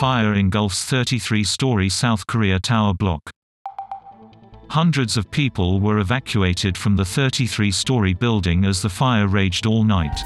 Fire engulfs 33-story South Korea tower block. Hundreds of people were evacuated from the 33-story building as the fire raged all night.